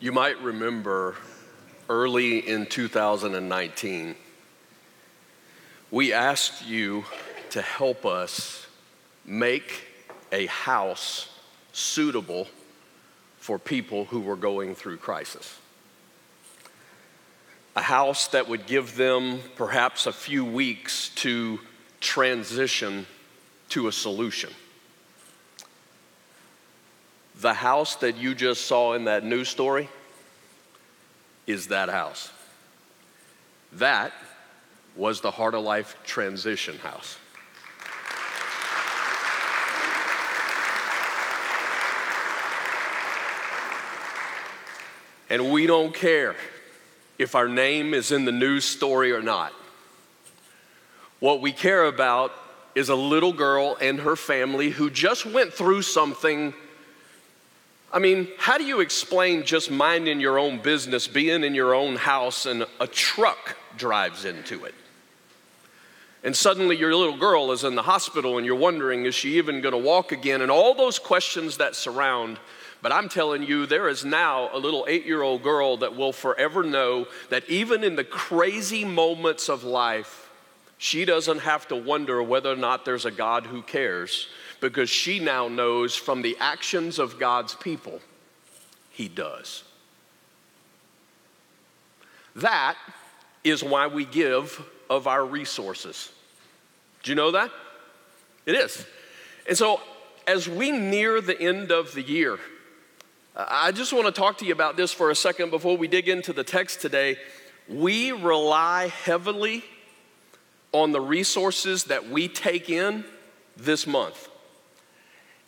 You might remember early in 2019, we asked you to help us make a house suitable for people who were going through crisis. A house that would give them perhaps a few weeks to transition to a solution. The house that you just saw in that news story is that house. That was the Heart of Life Transition House. And we don't care if our name is in the news story or not. What we care about is a little girl and her family who just went through something I mean, how do you explain just minding your own business, being in your own house, and a truck drives into it? And suddenly your little girl is in the hospital and you're wondering, is she even going to walk again? And all those questions that surround. But I'm telling you, there is now a little eight year old girl that will forever know that even in the crazy moments of life, she doesn't have to wonder whether or not there's a God who cares because she now knows from the actions of God's people, He does. That is why we give of our resources. Do you know that? It is. And so, as we near the end of the year, I just want to talk to you about this for a second before we dig into the text today. We rely heavily on the resources that we take in this month.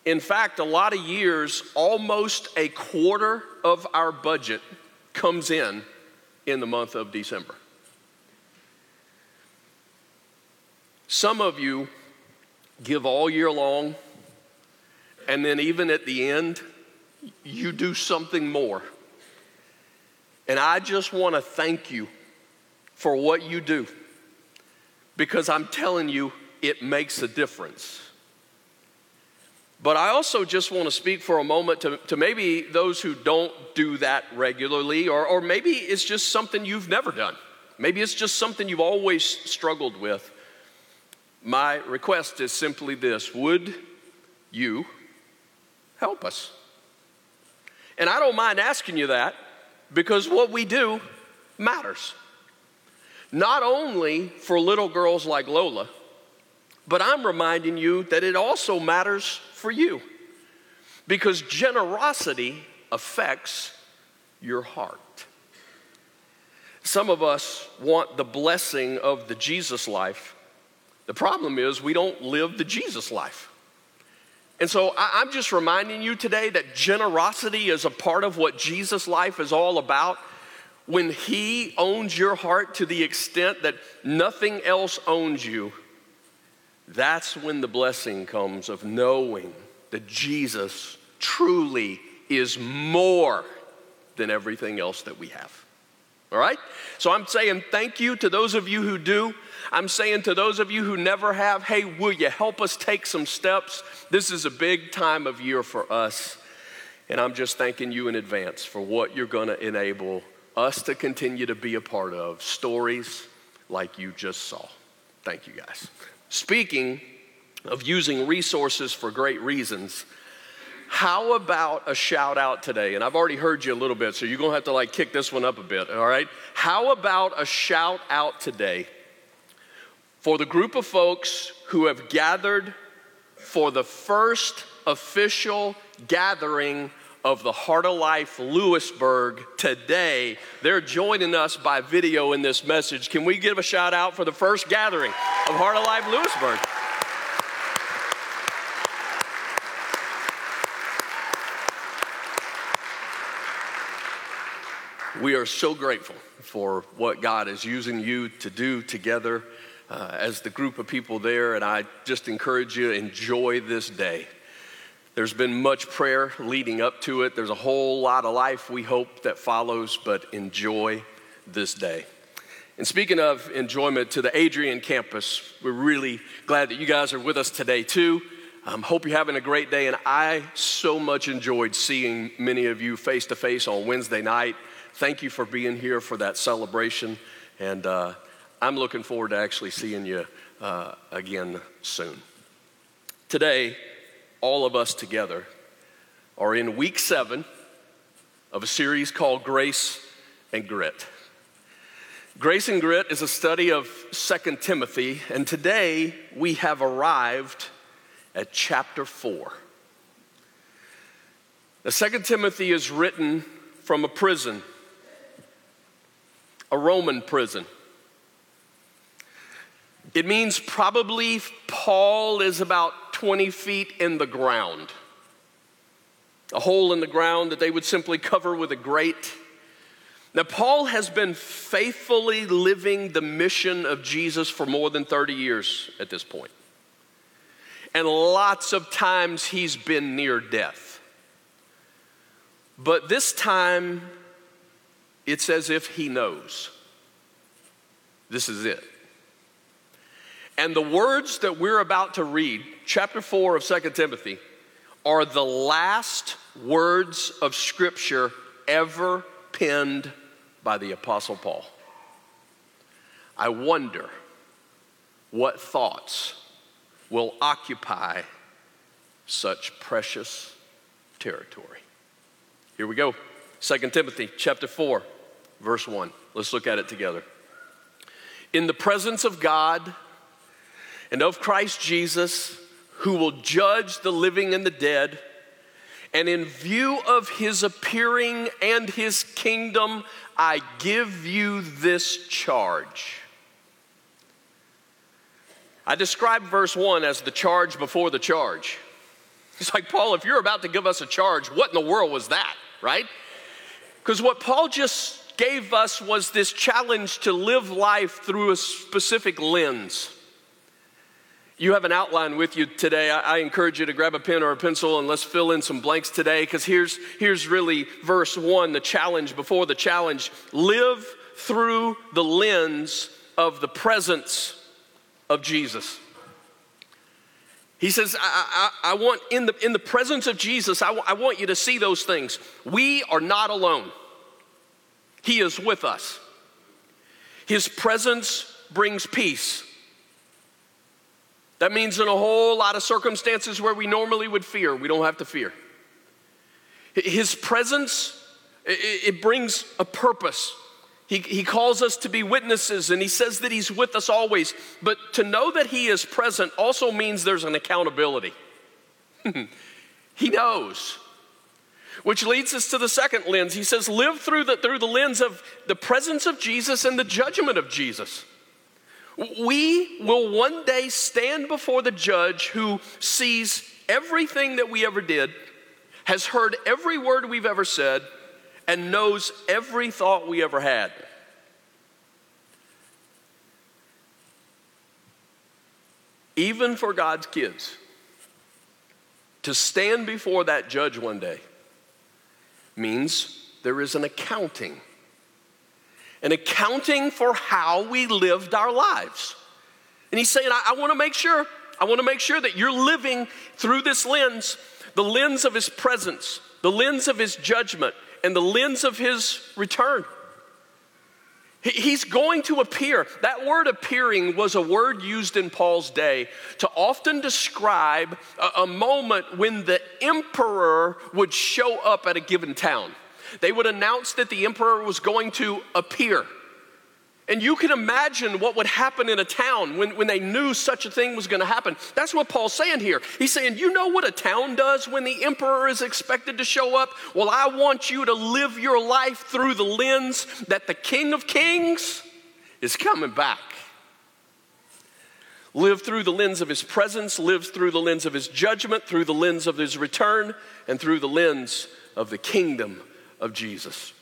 In fact, a lot of years, almost a quarter of our budget comes in in the month of December. Some of you give all year long, and then even at the end, you do something more. And I just want to thank you for what you do because I'm telling you, it makes a difference. But I also just want to speak for a moment to, to maybe those who don't do that regularly, or, or maybe it's just something you've never done. Maybe it's just something you've always struggled with. My request is simply this Would you help us? And I don't mind asking you that because what we do matters. Not only for little girls like Lola, but I'm reminding you that it also matters for you because generosity affects your heart. Some of us want the blessing of the Jesus life. The problem is we don't live the Jesus life. And so I'm just reminding you today that generosity is a part of what Jesus life is all about. When He owns your heart to the extent that nothing else owns you, that's when the blessing comes of knowing that Jesus truly is more than everything else that we have. All right? So I'm saying thank you to those of you who do. I'm saying to those of you who never have, hey, will you help us take some steps? This is a big time of year for us. And I'm just thanking you in advance for what you're going to enable us to continue to be a part of stories like you just saw. Thank you guys. Speaking of using resources for great reasons, how about a shout out today? And I've already heard you a little bit, so you're gonna have to like kick this one up a bit, all right? How about a shout out today for the group of folks who have gathered for the first official gathering of the Heart of Life Lewisburg today. They're joining us by video in this message. Can we give a shout out for the first gathering of Heart of Life Lewisburg? We are so grateful for what God is using you to do together uh, as the group of people there, and I just encourage you enjoy this day. There's been much prayer leading up to it. There's a whole lot of life we hope that follows, but enjoy this day. And speaking of enjoyment to the Adrian campus, we're really glad that you guys are with us today too. Um, hope you're having a great day, and I so much enjoyed seeing many of you face to face on Wednesday night. Thank you for being here for that celebration, and uh, I'm looking forward to actually seeing you uh, again soon. Today, all of us together are in week seven of a series called Grace and Grit. Grace and Grit is a study of Second Timothy, and today we have arrived at chapter 4. The Second Timothy is written from a prison, a Roman prison. It means probably Paul is about 20 feet in the ground, a hole in the ground that they would simply cover with a grate now, Paul has been faithfully living the mission of Jesus for more than 30 years at this point. And lots of times he's been near death. But this time, it's as if he knows. This is it. And the words that we're about to read, chapter 4 of 2 Timothy, are the last words of Scripture ever penned by the Apostle Paul. I wonder what thoughts will occupy such precious territory. Here we go. 2 Timothy chapter 4, verse 1. Let's look at it together. In the presence of God and of Christ Jesus, who will judge the living and the dead, and in view of his appearing and his kingdom, I give you this charge. I describe verse 1 as the charge before the charge. It's like, Paul, if you're about to give us a charge, what in the world was that, right? Because what Paul just gave us was this challenge to live life through a specific lens you have an outline with you today. I, I, encourage you to grab a pen or a pencil and let's fill in some blanks today because here's, here's really verse one the challenge before the challenge. Live through the lens of the presence of Jesus. He says, I, I, I want in the, in the presence of Jesus, I, w- I want you to see those things. We are not alone, He is with us. His presence brings peace. That means in a whole lot of circumstances where we normally would fear, we don't have to fear. His presence, it brings a purpose. He, he calls us to be witnesses and he says that he's with us always. But to know that he is present also means there's an accountability. he knows. Which leads us to the second lens. He says, live through the, through the lens of the presence of Jesus and the judgment of Jesus. We will one day stand before the judge who sees everything that we ever did, has heard every word we've ever said, and knows every thought we ever had. Even for God's kids, to stand before that judge one day means there is an accounting an accounting for how we lived our lives. And he's saying, I, I want to make sure, I want to make sure that you're living through this lens, the lens of his presence, the lens of his judgment, and the lens of his return. He's going to appear. That word appearing was a word used in Paul's day to often describe a, moment when the emperor would show up at a given town. They would announce that the emperor was going to appear. And you can imagine what would happen in a town when, when they knew such a thing was going to happen. That's what Paul's saying here. He's saying, You know what a town does when the emperor is expected to show up? Well, I want you to live your life through the lens that the King of Kings is coming back. Live through the lens of his presence, live through the lens of his judgment, through the lens of his return, and through the lens of the kingdom of Jesus.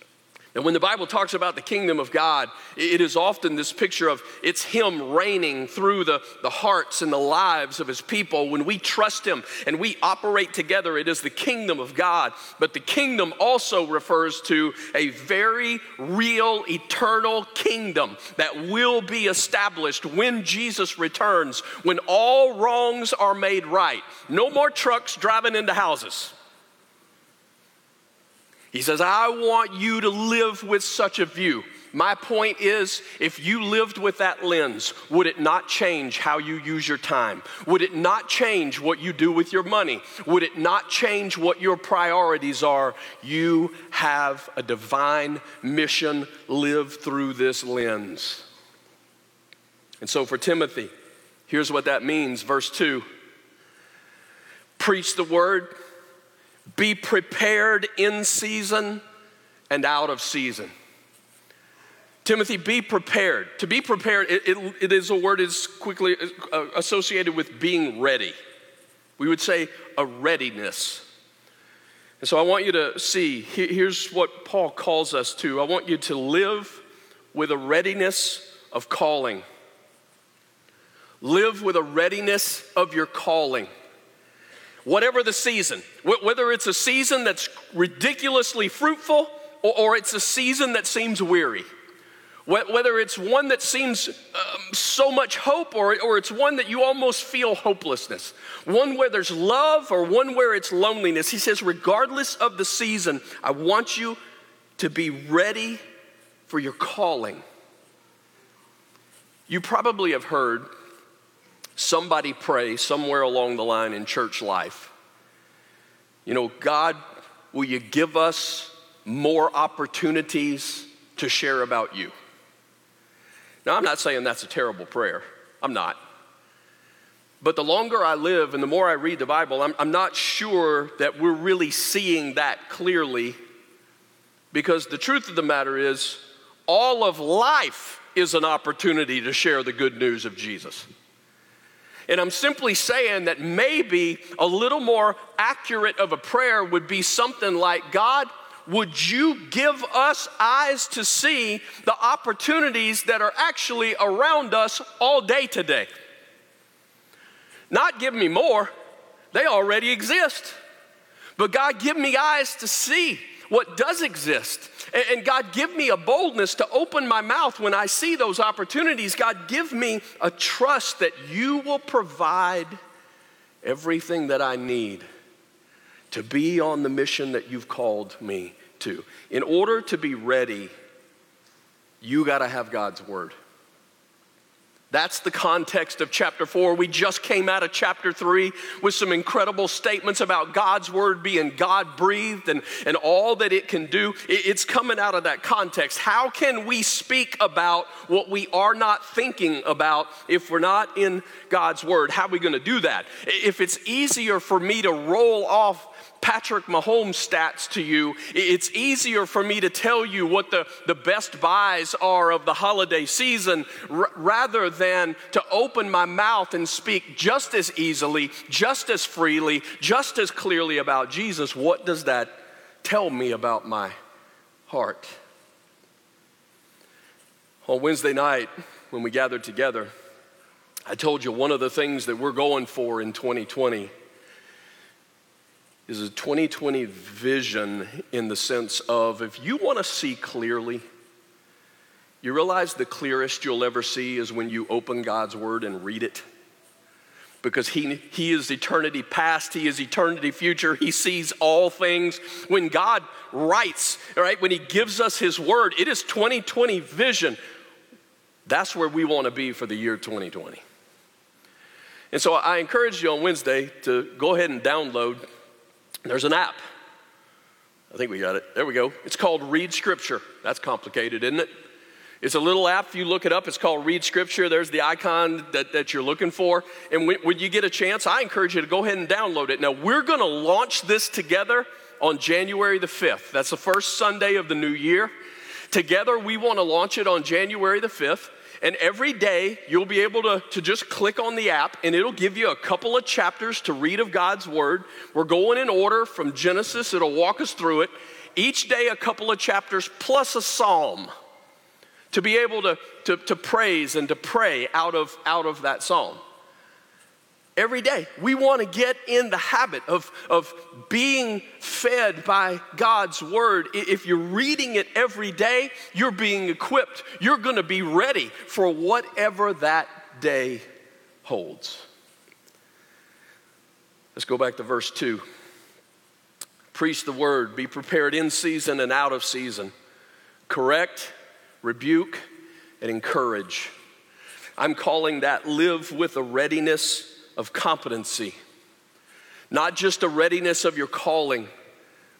And when the Bible talks about the kingdom of God, it is often this picture of it's Him reigning through the, the hearts and the lives of His people. When we trust Him and we operate together, it is the kingdom of God. But the kingdom also refers to a very real, eternal kingdom that will be established when Jesus returns, when all wrongs are made right. No more trucks driving into houses. He says, I want you to live with such a view. My point is, if you lived with that lens, would it not change how you use your time? Would it not change what you do with your money? Would it not change what your priorities are? You have a divine mission. Live through this lens. And so for Timothy, here's what that means. Verse 2 Preach the word be prepared in season and out of season. Timothy, be prepared. To be prepared, it, it, it is a word is quickly uh, associated with being ready. We would say a readiness. And so I want you to see here's what Paul calls us to. I want you to live with a readiness of calling. Live with a readiness of your calling whatever the season, whether it's a season that's ridiculously fruitful or, it's a season that seems weary. Whether it's one that seems um, so much hope or, or it's one that you almost feel hopelessness, one where there's love or one where it's loneliness, he says, regardless of the season, I want you to be ready for your calling. You probably have heard somebody pray somewhere along the line in church life. You know, God, will you give us more opportunities to share about you? Now, I'm not saying that's a terrible prayer. I'm not. But the longer I live and the more I read the Bible, I'm, I'm not sure that we're really seeing that clearly because the truth of the matter is, all of life is an opportunity to share the good news of Jesus. And I'm simply saying that maybe a little more accurate of a prayer would be something like God, would you give us eyes to see the opportunities that are actually around us all day today? Not give me more, they already exist. But God, give me eyes to see what does exist. And God, give me a boldness to open my mouth when I see those opportunities. God, give me a trust that you will provide everything that I need to be on the mission that you've called me to. In order to be ready, you got to have God's word. That's the context of chapter four. We just came out of chapter three with some incredible statements about God's word being God breathed and, and all that it can do. It's coming out of that context. How can we speak about what we are not thinking about if we're not in God's word? How are we going to do that? If it's easier for me to roll off Patrick Mahomes stats to you, it's easier for me to tell you what the, the best buys are of the holiday season r- rather than to open my mouth and speak just as easily, just as freely, just as clearly about Jesus. What does that tell me about my heart? On Wednesday night, when we gathered together, I told you one of the things that we're going for in 2020 is a 2020 vision in the sense of if you want to see clearly, you realize the clearest you'll ever see is when you open God's Word and read it. Because he, he is eternity past, He is eternity future, He sees all things. When God writes, right, when He gives us His Word, it is 2020 vision. That's where we want to be for the year 2020. And so I encourage you on Wednesday to go ahead and download there's an app. I think we got it. There we go. It's called Read Scripture. That's complicated, isn't it? It's a little app. If you look it up, it's called Read Scripture. There's the icon that, that you're looking for. And when, when you get a chance, I encourage you to go ahead and download it. Now, we're going to launch this together on January the 5th. That's the first Sunday of the new year. Together, we want to launch it on January the 5th. And every day you'll be able to, to just click on the app and it'll give you a couple of chapters to read of God's Word. We're going in order from Genesis, it'll walk us through it. Each day, a couple of chapters plus a psalm to be able to, to, to praise and to pray out of, out of that psalm every day. We want to get in the habit of, of being fed by God's word. If you're reading it every day, you're being equipped. You're going to be ready for whatever that day holds. Let's go back to verse 2. Preach the word, be prepared in season and out of season. Correct, rebuke, and encourage. I'm calling that live with a readiness of competency, not just a readiness of your calling,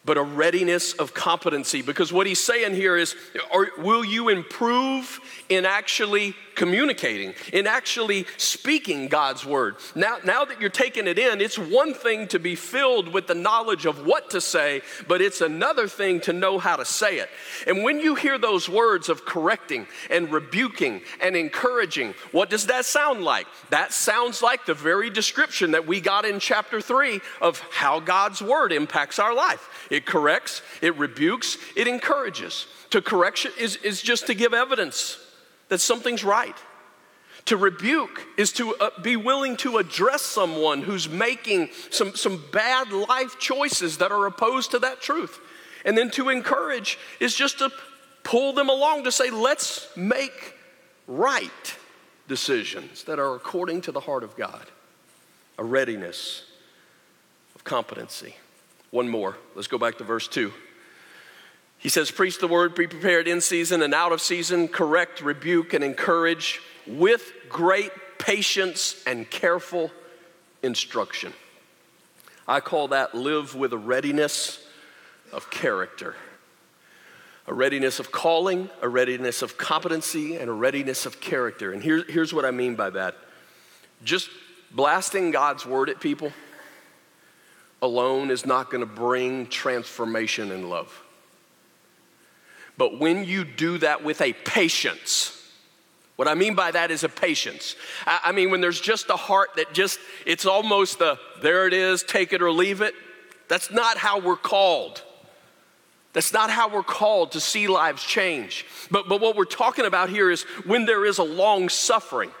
but a readiness of competency. Because what he's saying here is, are, will you improve in actually communicating, in actually speaking God's word. Now, now that you're taking it in, it's one thing to be filled with the knowledge of what to say, but it's another thing to know how to say it. And when you hear those words of correcting and rebuking and encouraging, what does that sound like? That sounds like the very description that we got in chapter 3 of how God's word impacts our life. It corrects, it rebukes, it encourages. To correction is, is just to give evidence that something's right. To rebuke is to uh, be willing to address someone who's making some, some bad life choices that are opposed to that truth. And then to encourage is just to pull them along to say, let's make right decisions that are according to the heart of God. A readiness of competency. One more. Let's go back to verse 2. He says, Preach the word, be prepared in season and out of season, correct, rebuke, and encourage with great patience and careful instruction. I call that live with a readiness of character, a readiness of calling, a readiness of competency, and a readiness of character. And here, here's what I mean by that just blasting God's word at people alone is not going to bring transformation and love. But when you do that with a patience, what I mean by that is a patience. I, mean, when there's just a heart that just, it's almost the, there it is, take it or leave it. That's not how we're called. That's not how we're called to see lives change. But, but what we're talking about here is when there is a long suffering.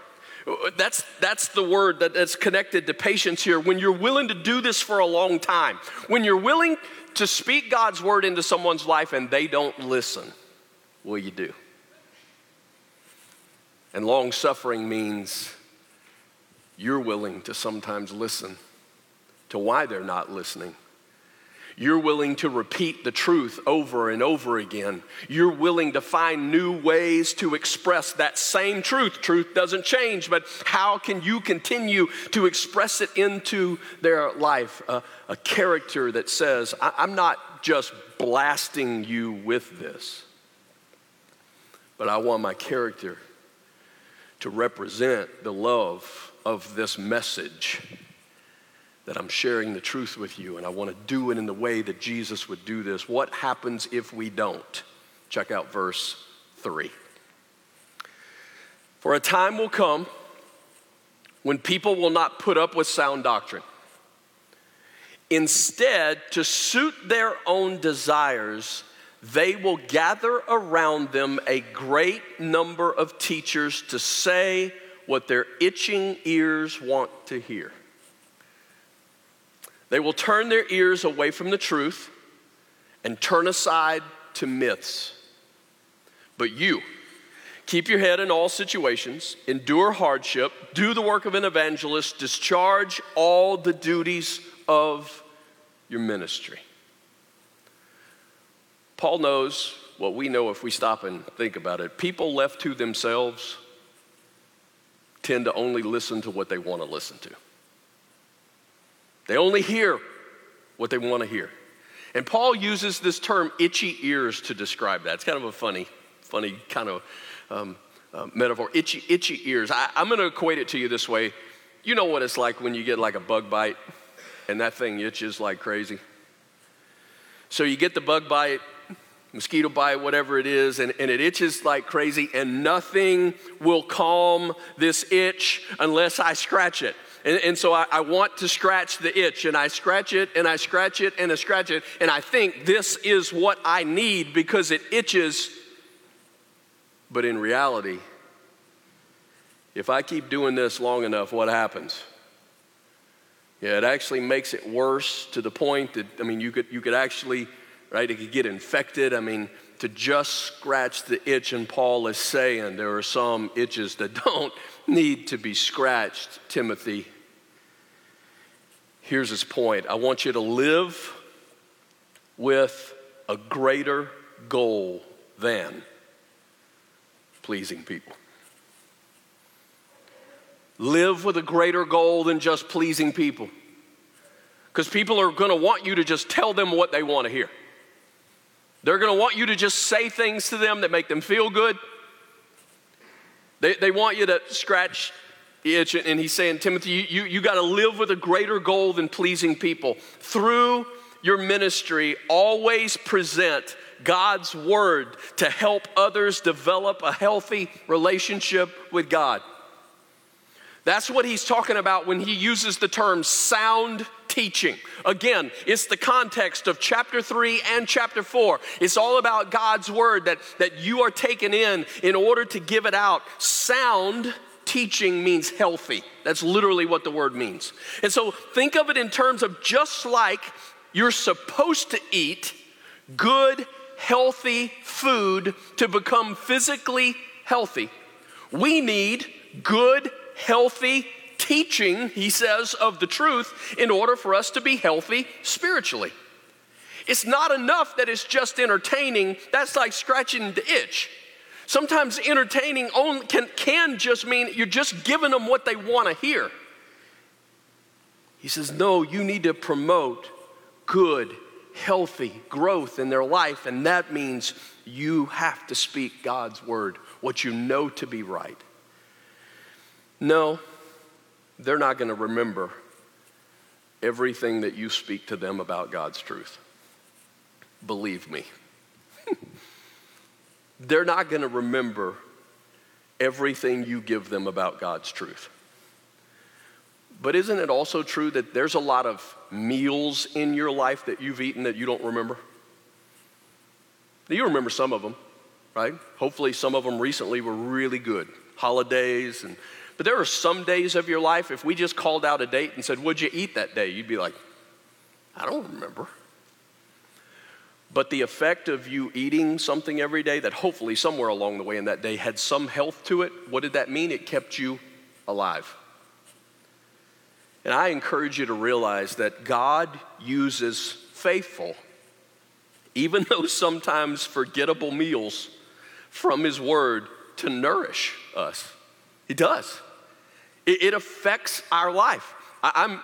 That's, that's the word that, that's connected to patience here. When you're willing to do this for a long time, when you're willing to speak God's word into someone's life and they don't listen, will you do? And long suffering means you're willing to sometimes listen to why they're not listening you're willing to repeat the truth over and over again. You're willing to find new ways to express that same truth. Truth doesn't change, but how can you continue to express it into their life? Uh, a character that says, I'm not just blasting you with this, but I want my character to represent the love of this message that I'm sharing the truth with you and I want to do it in the way that Jesus would do this. What happens if we don't? Check out verse 3. For a time will come when people will not put up with sound doctrine. Instead, to suit their own desires, they will gather around them a great number of teachers to say what their itching ears want to hear. They will turn their ears away from the truth and turn aside to myths. But you, keep your head in all situations, endure hardship, do the work of an evangelist, discharge all the duties of your ministry. Paul knows what we know if we stop and think about it. People left to themselves tend to only listen to what they want to listen to. They only hear what they want to hear. And Paul uses this term itchy ears to describe that. It's kind of a funny, funny kind of um, uh, metaphor. Itchy, itchy ears. I, I'm going to equate it to you this way. You know what it's like when you get like a bug bite and that thing itches like crazy. So you get the bug bite, mosquito bite, whatever it is, and, and it itches like crazy, and nothing will calm this itch unless I scratch it. And, and so I, I, want to scratch the itch, and I scratch it, and I scratch it, and I scratch it, and I think this is what I need because it itches. But in reality, if I keep doing this long enough, what happens? Yeah, it actually makes it worse to the point that, I mean, you could, you could actually, right, it could get infected. I mean, to just scratch the itch, and Paul is saying there are some itches that don't need to be scratched, Timothy. Here's his point I want you to live with a greater goal than pleasing people. Live with a greater goal than just pleasing people. Because people are going to want you to just tell them what they want to hear. They're going to want you to just say things to them that make them feel good. They, they want you to scratch itch. And he's saying, Timothy, you, you, you got to live with a greater goal than pleasing people. Through your ministry, always present God's word to help others develop a healthy relationship with God. That's what he's talking about when he uses the term sound teaching. Again, it's the context of chapter 3 and chapter 4. It's all about God's word that, that you are taken in in order to give it out. Sound teaching means healthy. That's literally what the word means. And so think of it in terms of just like you're supposed to eat good, healthy food to become physically healthy. We need good, healthy teaching, he says, of the truth in order for us to be healthy spiritually. It's not enough that it's just entertaining, that's like scratching the itch. Sometimes entertaining only can, can just mean you're just giving them what they want to hear. He says, No, you need to promote good, healthy growth in their life, and that means you have to speak God's word, what you know to be right. No, they're not going to remember everything that you speak to them about God's truth. Believe me. They're not going to remember everything you give them about God's truth. But isn't it also true that there's a lot of meals in your life that you've eaten that you don't remember? You remember some of them, right? Hopefully, some of them recently were really good. Holidays and but there are some days of your life, if we just called out a date and said, What'd you eat that day? You'd be like, I don't remember. But the effect of you eating something every day that hopefully somewhere along the way in that day had some health to it, what did that mean? It kept you alive. And I encourage you to realize that God uses faithful, even though sometimes forgettable meals from His Word to nourish us. He does. It, it affects our life. I, I'm,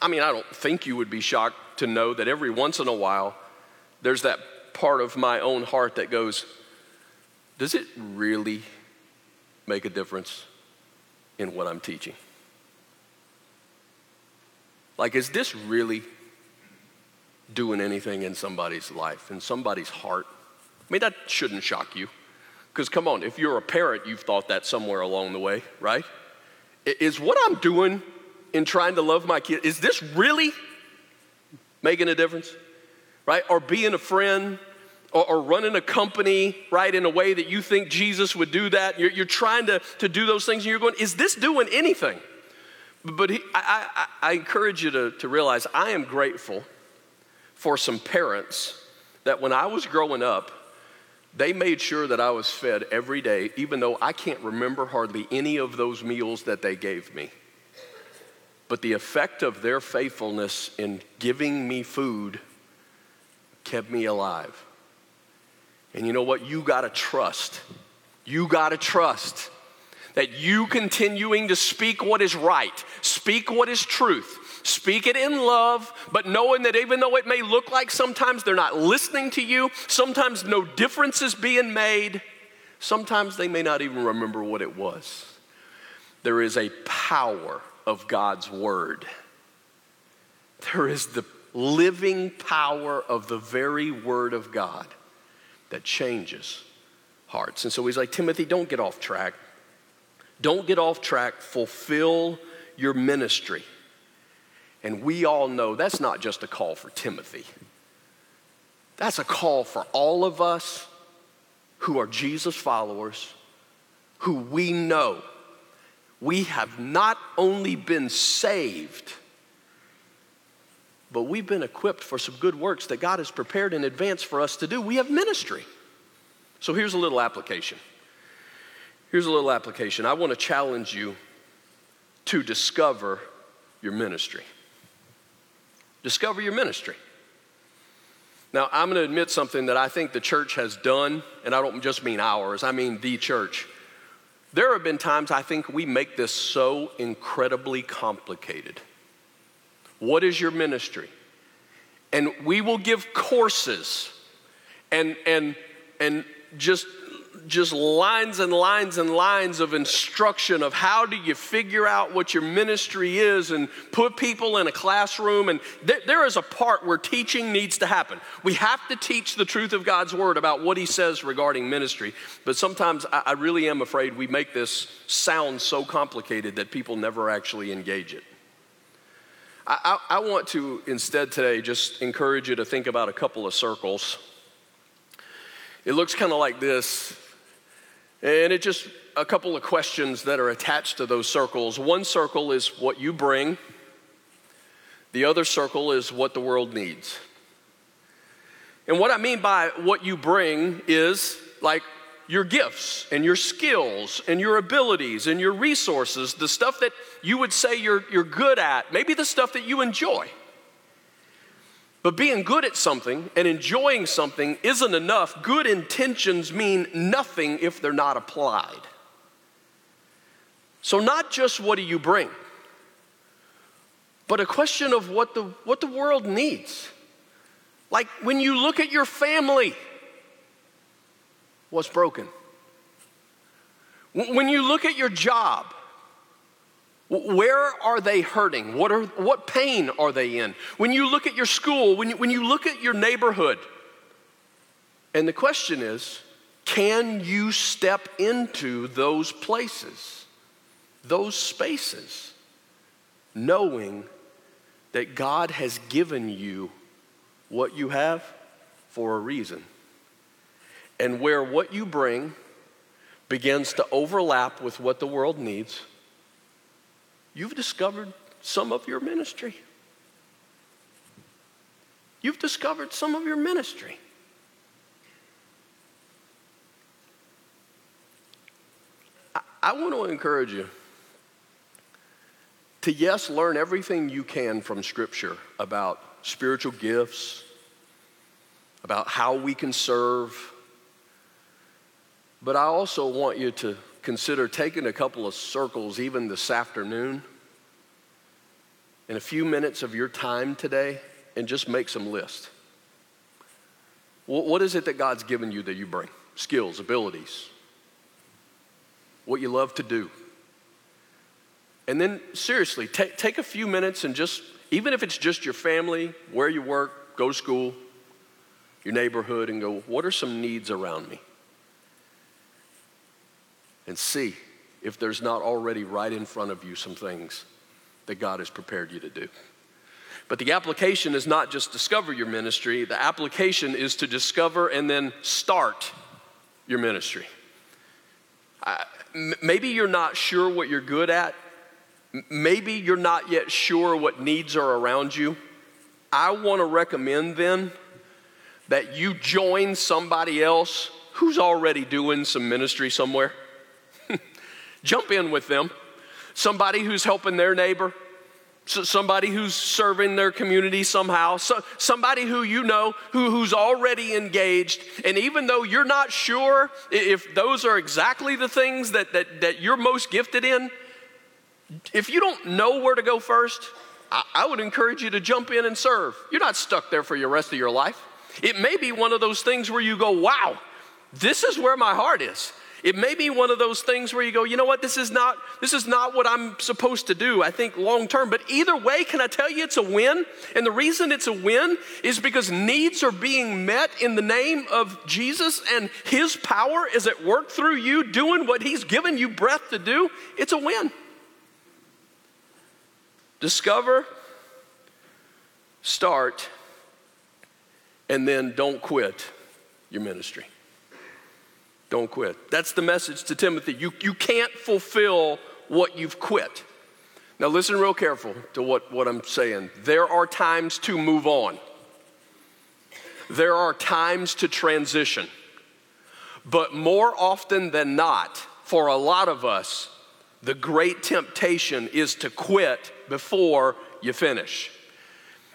I mean, I don't think you would be shocked to know that every once in a while, there's that part of my own heart that goes, does it really make a difference in what I'm teaching? Like, is this really doing anything in somebody's life, in somebody's heart? I mean, that shouldn't shock you. Because, come on, if you're a parent, you've thought that somewhere along the way, right? Is what I'm doing in trying to love my kid, is this really making a difference? Right? Or being a friend or, or, running a company, right, in a way that you think Jesus would do that. You're, you're trying to, to do those things and you're going, is this doing anything? But he, I, I, I encourage you to, to realize I am grateful for some parents that when I was growing up, they made sure that I was fed every day, even though I can't remember hardly any of those meals that they gave me. But the effect of their faithfulness in giving me food kept me alive. And you know what? You got to trust. You got to trust that you continuing to speak what is right, speak what is truth, speak it in love, but knowing that even though it may look like sometimes they're not listening to you, sometimes no difference is being made, sometimes they may not even remember what it was. There is a power of God's word. There is the living power of the very Word of God that changes hearts. And so he's like, Timothy, don't get off track. Don't get off track. Fulfill your ministry. And we all know that's not just a call for Timothy, that's a call for all of us who are Jesus followers, who we know we have not only been saved, but we've been equipped for some good works that God has prepared in advance for us to do. We have ministry. So here's a little application. Here's a little application. I want to challenge you to discover your ministry. Discover your ministry. Now, I'm going to admit something that I think the church has done, and I don't just mean ours, I mean the church. There have been times I think we make this so incredibly complicated. What is your ministry? And we will give courses and, and, and just just lines and lines and lines of instruction of how do you figure out what your ministry is and put people in a classroom. And th- there is a part where teaching needs to happen. We have to teach the truth of God's word about what He says regarding ministry. But sometimes I, I really am afraid we make this sound so complicated that people never actually engage it. I, I, want to instead today just encourage you to think about a couple of circles. It looks kind of like this and it just a couple of questions that are attached to those circles. One circle is what you bring, the other circle is what the world needs. And what I mean by what you bring is like your gifts and your skills and your abilities and your resources, the stuff that you would say you're, you're good at, maybe the stuff that you enjoy. But being good at something and enjoying something isn't enough. Good intentions mean nothing if they're not applied. So, not just what do you bring, but a question of what the, what the world needs. Like when you look at your family, what's broken? When you look at your job, where are they hurting? What, are, what pain are they in? When you look at your school, when you, when you look at your neighborhood, and the question is can you step into those places, those spaces, knowing that God has given you what you have for a reason? And where what you bring begins to overlap with what the world needs you've discovered some of your ministry. You've discovered some of your ministry. I, I want to encourage you to, yes, learn everything you can from Scripture about spiritual gifts, about how we can serve. But I also want you to consider taking a couple of circles even this afternoon in a few minutes of your time today and just make some lists. What is it that God's given you that you bring? Skills, abilities, what you love to do. And then, seriously, take, take a few minutes and just, even if it's just your family, where you work, go to school, your neighborhood, and go, what are some needs around me? And see if there's not already right in front of you some things that God has prepared you to do. But the application is not just discover your ministry, the application is to discover and then start your ministry. maybe you're not sure what you're good at. Maybe you're not yet sure what needs are around you. I want to recommend then that you join somebody else who's already doing some ministry somewhere. Jump in with them. Somebody who's helping their neighbor, somebody who's serving their community somehow, so, somebody who you know who, who's already engaged. And even though you're not sure if those are exactly the things that, that, that you're most gifted in, if you don't know where to go first, I, I would encourage you to jump in and serve. You're not stuck there for the rest of your life. It may be one of those things where you go, wow, this is where my heart is. It may be one of those things where you go, you know what, this is not this is not what I'm supposed to do, I think long term. But either way, can I tell you it's a win? And the reason it's a win is because needs are being met in the name of Jesus and his power is at work through you doing what he's given you breath to do. It's a win. Discover, start, and then don't quit your ministry. Don't quit. That's the message to Timothy. You, you can't fulfill what you've quit. Now, listen real careful to what, what I'm saying. There are times to move on, there are times to transition. But more often than not, for a lot of us, the great temptation is to quit before you finish.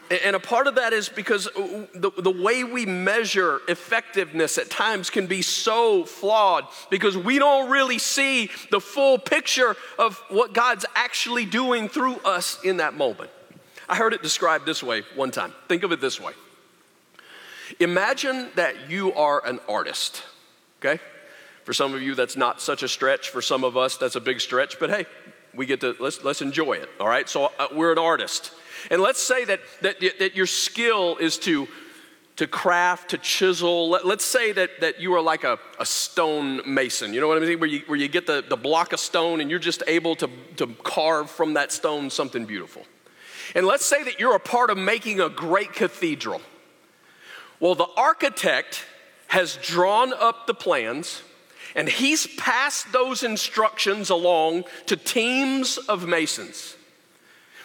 And a part of that is because the, the way we measure effectiveness at times can be so flawed because we don't really see the full picture of what God's actually doing through us in that moment. I heard it described this way one time. Think of it this way Imagine that you are an artist, okay? For some of you, that's not such a stretch. For some of us, that's a big stretch, but hey, we get to, let's, let's enjoy it, all right? So uh, we're an artist. And let's say that, that, that your skill is to, to craft, to chisel. Let, us say that, that you are like a, a stone mason. You know what I mean? Where you, where you get the, the block of stone and you're just able to, to carve from that stone something beautiful. And let's say that you're a part of making a great cathedral. Well, the architect has drawn up the plans and he's passed those instructions along to teams of masons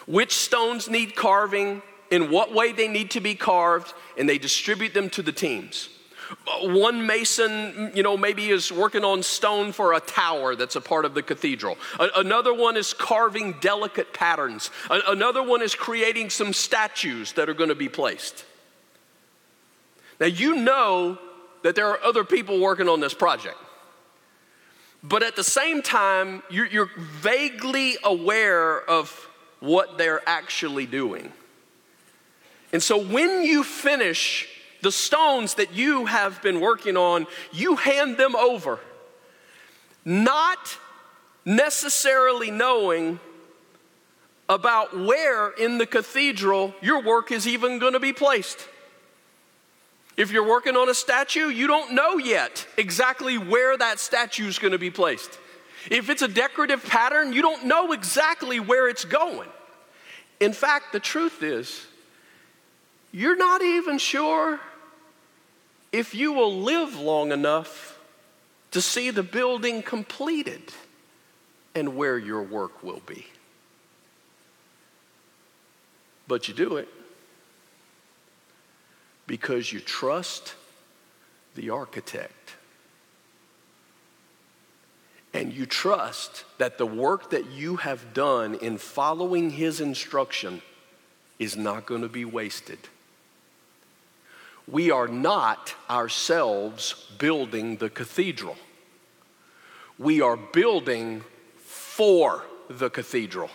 which stones need carving, in what way they need to be carved, and they distribute them to the teams. One mason, you know, maybe is working on stone for a tower that's a part of the cathedral. Another one is carving delicate patterns. Another one is creating some statues that are going to be placed. Now, you know that there are other people working on this project. But at the same time, you're, you're vaguely aware of what they're actually doing. And so when you finish the stones that you have been working on, you hand them over, not necessarily knowing about where in the cathedral your work is even going to be placed. If you're working on a statue, you don't know yet exactly where that statue is going to be placed. If it's a decorative pattern, you don't know exactly where it's going. In fact, the truth is, you're not even sure if you will live long enough to see the building completed and where your work will be. But you do it because you trust the architect and you trust that the work that you have done in following his instruction is not going to be wasted. We are not ourselves building the cathedral. We are building for the cathedral.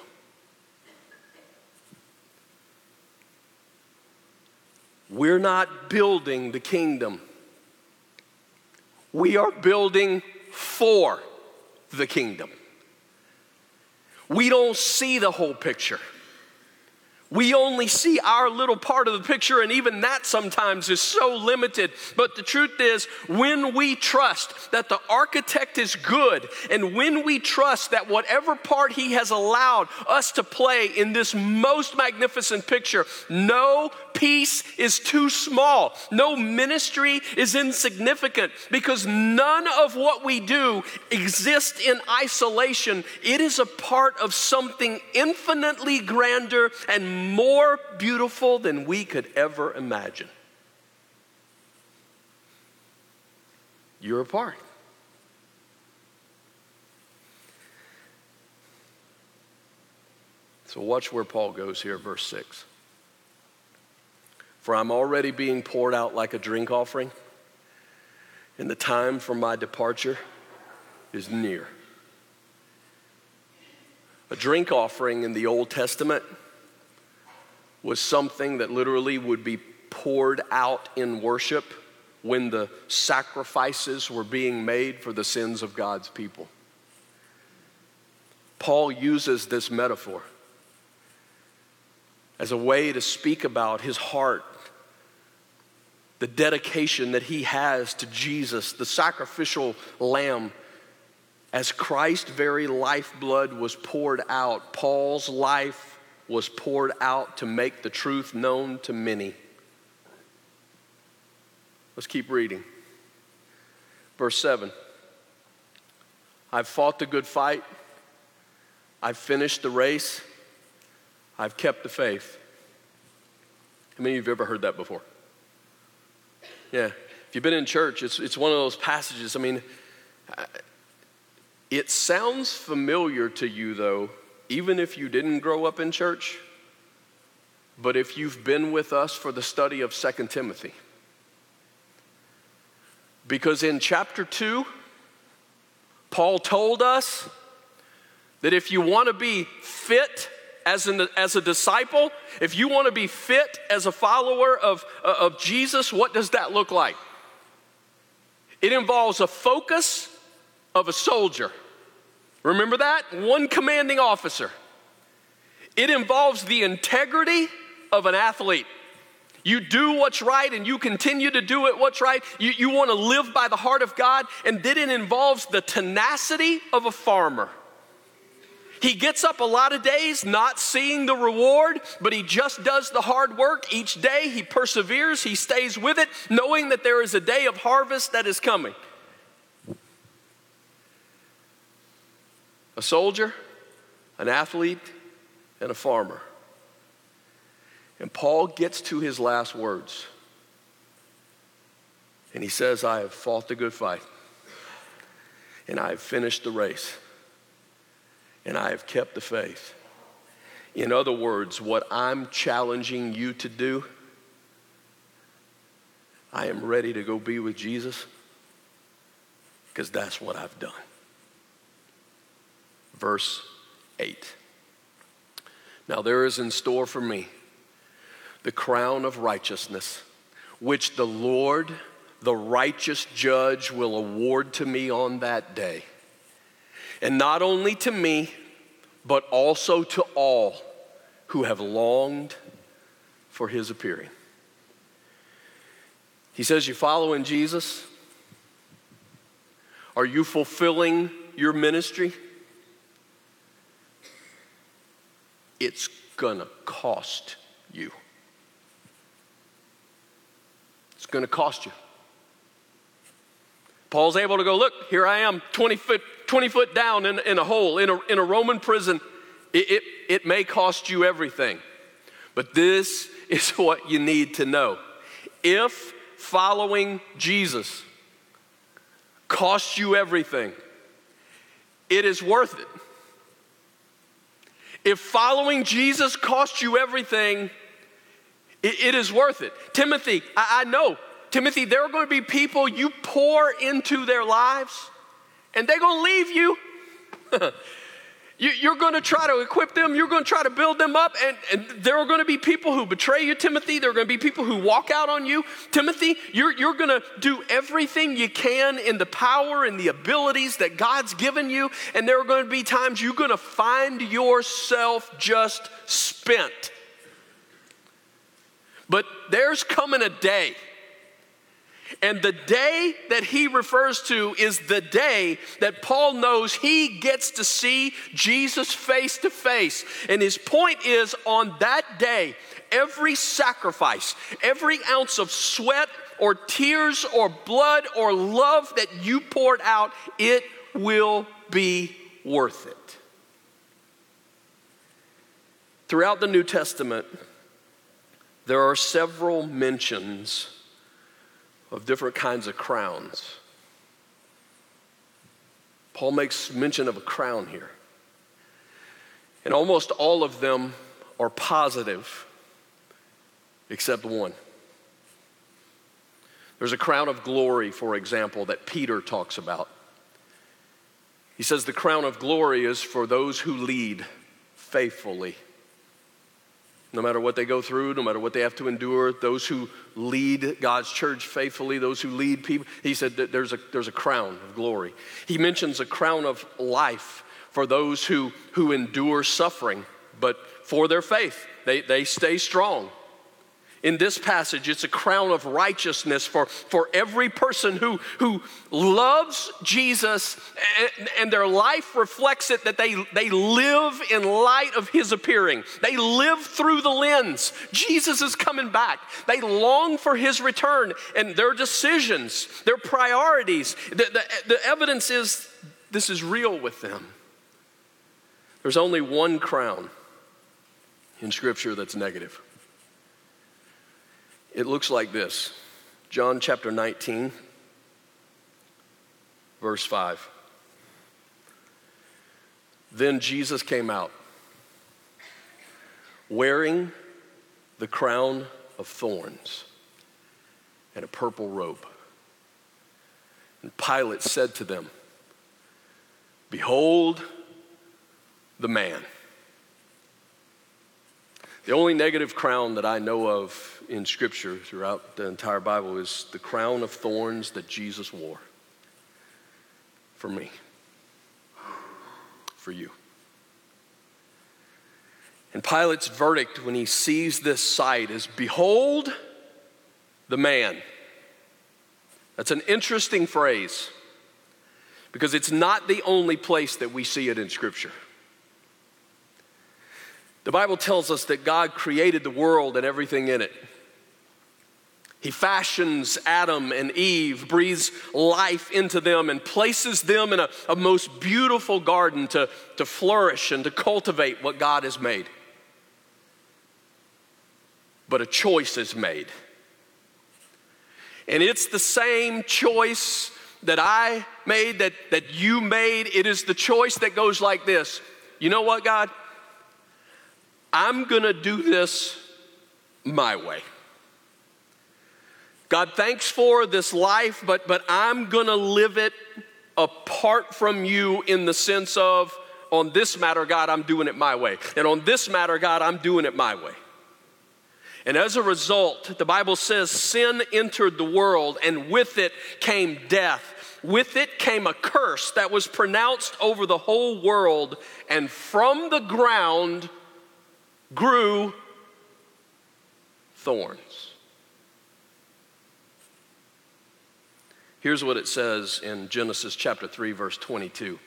We're not building the kingdom. We are building for the kingdom. We don't see the whole picture. We only see our little part of the picture, and even that sometimes is so limited. But the truth is, when we trust that the architect is good, and when we trust that whatever part he has allowed us to play in this most magnificent picture, no piece is too small, no ministry is insignificant, because none of what we do exists in isolation. It is a part of something infinitely grander and more beautiful than we could ever imagine. You're a part. So, watch where Paul goes here, verse 6. For I'm already being poured out like a drink offering, and the time for my departure is near. A drink offering in the Old Testament was something that literally would be poured out in worship when the sacrifices were being made for the sins of God's people. Paul uses this metaphor as a way to speak about his heart, the dedication that he has to Jesus, the sacrificial lamb. As Christ's very lifeblood was poured out, Paul's life was poured out to make the truth known to many. Let's keep reading. Verse 7 I've fought the good fight, I've finished the race, I've kept the faith. How many of you have ever heard that before? Yeah. If you've been in church, it's, it's one of those passages. I mean, it sounds familiar to you, though, even if you didn't grow up in church, but if you've been with us for the study of Second Timothy. Because in chapter 2, Paul told us that if you want to be fit as, an, as a disciple, if you want to be fit as a follower of, uh, of Jesus, what does that look like? It involves a focus of a soldier. Remember that? One commanding officer. It involves the integrity of an athlete. You do what's right and you continue to do it what's right. You, you want to live by the heart of God, and then it involves the tenacity of a farmer. He gets up a lot of days not seeing the reward, but he just does the hard work each day. He perseveres, he stays with it, knowing that there is a day of harvest that is coming. A soldier, an athlete, and a farmer. And Paul gets to his last words. And he says, I have fought the good fight, and I have finished the race, and I have kept the faith. In other words, what I'm challenging you to do, I am ready to go be with Jesus because that's what I've done. Verse 8. Now there is in store for me the crown of righteousness, which the Lord, the righteous judge, will award to me on that day. And not only to me, but also to all who have longed for his appearing. He says, You following Jesus? Are you fulfilling your ministry? It's gonna cost you. It's going to cost you. Paul's able to go, look, here I am, 20 foot, 20 foot down in, in a hole, in a, in a Roman prison. It, it, it may cost you everything. But this is what you need to know. If following Jesus costs you everything, it is worth it. If following Jesus costs you everything, it, it is worth it. Timothy, I, I know, Timothy, there are going to be people you pour into their lives and they're going to leave you. you are going to try to equip them, you're going to try to build them up, and, and, there are going to be people who betray you, Timothy. There are going to be people who walk out on you. Timothy, you're, you're going to do everything you can in the power and the abilities that God's given you, and there are going to be times you're going to find yourself just spent. But there's coming a day. And the day that he refers to is the day that Paul knows he gets to see Jesus face to face. And his point is on that day, every sacrifice, every ounce of sweat or tears or blood or love that you poured out, it will be worth it. Throughout the New Testament, there are several mentions of different kinds of crowns. Paul makes mention of a crown here. And almost all of them are positive, except one. There's a crown of glory, for example, that Peter talks about. He says the crown of glory is for those who lead faithfully no matter what they go through, no matter what they have to endure, those who lead God's church faithfully, those who lead people, he said that there's a, there's a crown of glory. He mentions a crown of life for those who, who endure suffering, but for their faith, they, they stay strong in this passage, it's a crown of righteousness for, for every person who, who loves Jesus and, and, their life reflects it that they, they live in light of his appearing. They live through the lens. Jesus is coming back. They long for his return and their decisions, their priorities. The, the, the evidence is this is real with them. There's only one crown in Scripture that's negative. It looks like this John chapter 19, verse 5. Then Jesus came out wearing the crown of thorns and a purple robe. And Pilate said to them, Behold the man. The only negative crown that I know of in Scripture throughout the entire Bible is the crown of thorns that Jesus wore for me, for you. And Pilate's verdict when he sees this sight is Behold the man. That's an interesting phrase because it's not the only place that we see it in Scripture. The Bible tells us that God created the world and everything in it. He fashions Adam and Eve, breathes life into them, and places them in a, a, most beautiful garden to, to flourish and to cultivate what God has made. But a choice is made. And it's the same choice that I made, that, that you made. It is the choice that goes like this You know what, God? I'm gonna do this my way. God, thanks for this life, but, but I'm going to live it apart from you in the sense of, on this matter, God, I'm doing it my way. And on this matter, God, I'm doing it my way. And as a result, the Bible says sin entered the world, and with it came death. With it came a curse that was pronounced over the whole world, and from the ground grew thorns. Here's what it says in Genesis chapter 3, verse 22.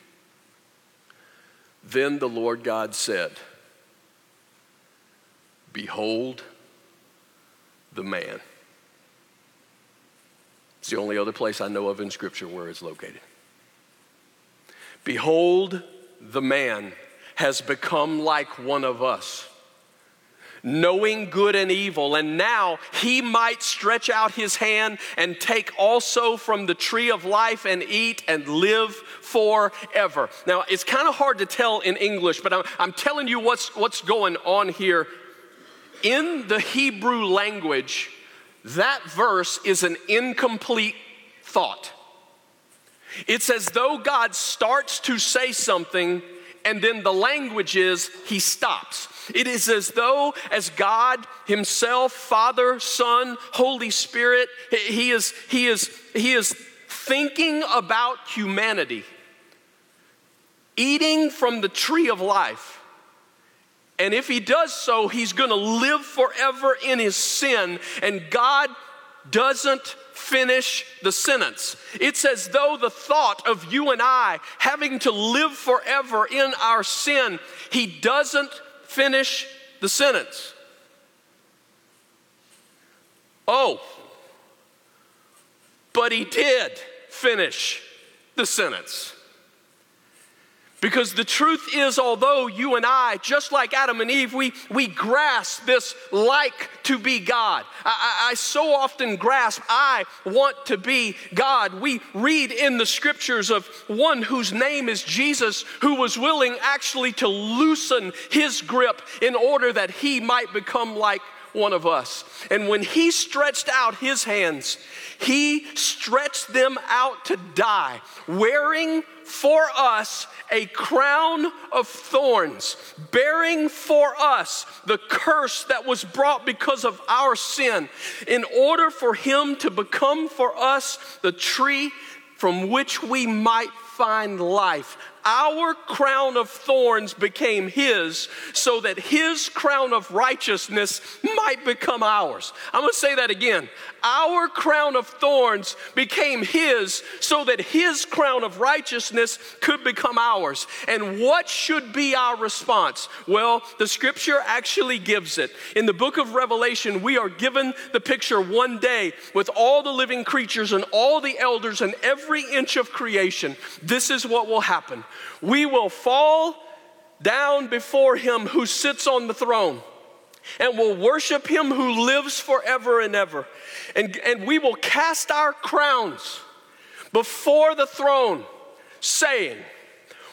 Then the Lord God said, Behold the man. It's the only other place I know of in Scripture where it's located. Behold, the man has become like one of us knowing good and evil. And now he might stretch out his hand and take also from the tree of life and eat and live forever. Now, it's kind of hard to tell in English, but I'm, I'm telling you what's, what's going on here. In the Hebrew language, that verse is an incomplete thought. It's as though God starts to say something, and then the language is he stops. It is as though, as God Himself, Father, Son, Holy Spirit, He is, he is, he is thinking about humanity, eating from the tree of life. And if he does so, he's going to live forever in his sin. And God doesn't finish the sentence. It's as though the thought of you and I having to live forever in our sin, he doesn't finish the sentence. Oh, but he did finish the sentence. Because the truth is, although you and I, just like Adam and Eve, we, we grasp this like to be God. I, I, I, so often grasp, I want to be God. We read in the scriptures of one whose name is Jesus, who was willing actually to loosen his grip in order that he might become like one of us. And when he stretched out his hands, he stretched them out to die, wearing for us a crown of thorns, bearing for us the curse that was brought because of our sin, in order for him to become for us the tree from which we might find life our crown of thorns became his so that his crown of righteousness might become ours. I'm going to say that again. Our crown of thorns became his so that his crown of righteousness could become ours. And what should be our response? Well, the scripture actually gives it. In the book of Revelation, we are given the picture one day with all the living creatures and all the elders and every inch of creation. This is what will happen. We will fall down before him who sits on the throne and will worship him who lives forever and ever. And, and we will cast our crowns before the throne, saying,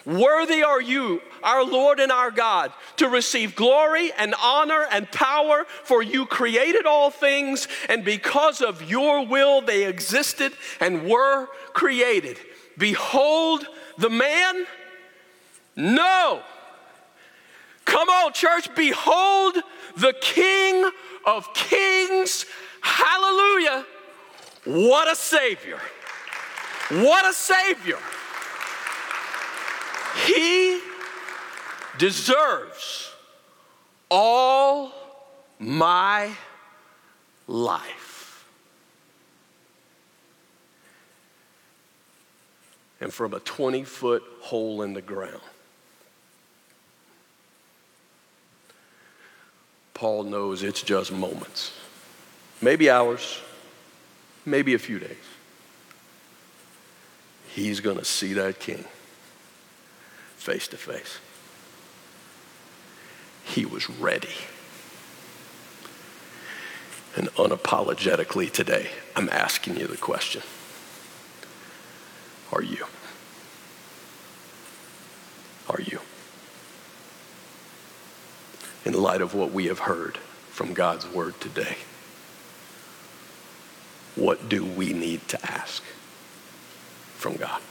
Worthy are you, our Lord and our God, to receive glory and honor and power, for you created all things, and because of your will they existed and were created. Behold the man? No. Come on, church, behold the King of Kings. Hallelujah. What a Savior. What a Savior. He deserves all my life. And from a 20 foot hole in the ground. Paul knows it's just moments, maybe hours, maybe a few days. He's going to see that king face to face. He was ready. And unapologetically today, I'm asking you the question Are you? Are you? In light of what we have heard from God's word today? What do we need to ask from God?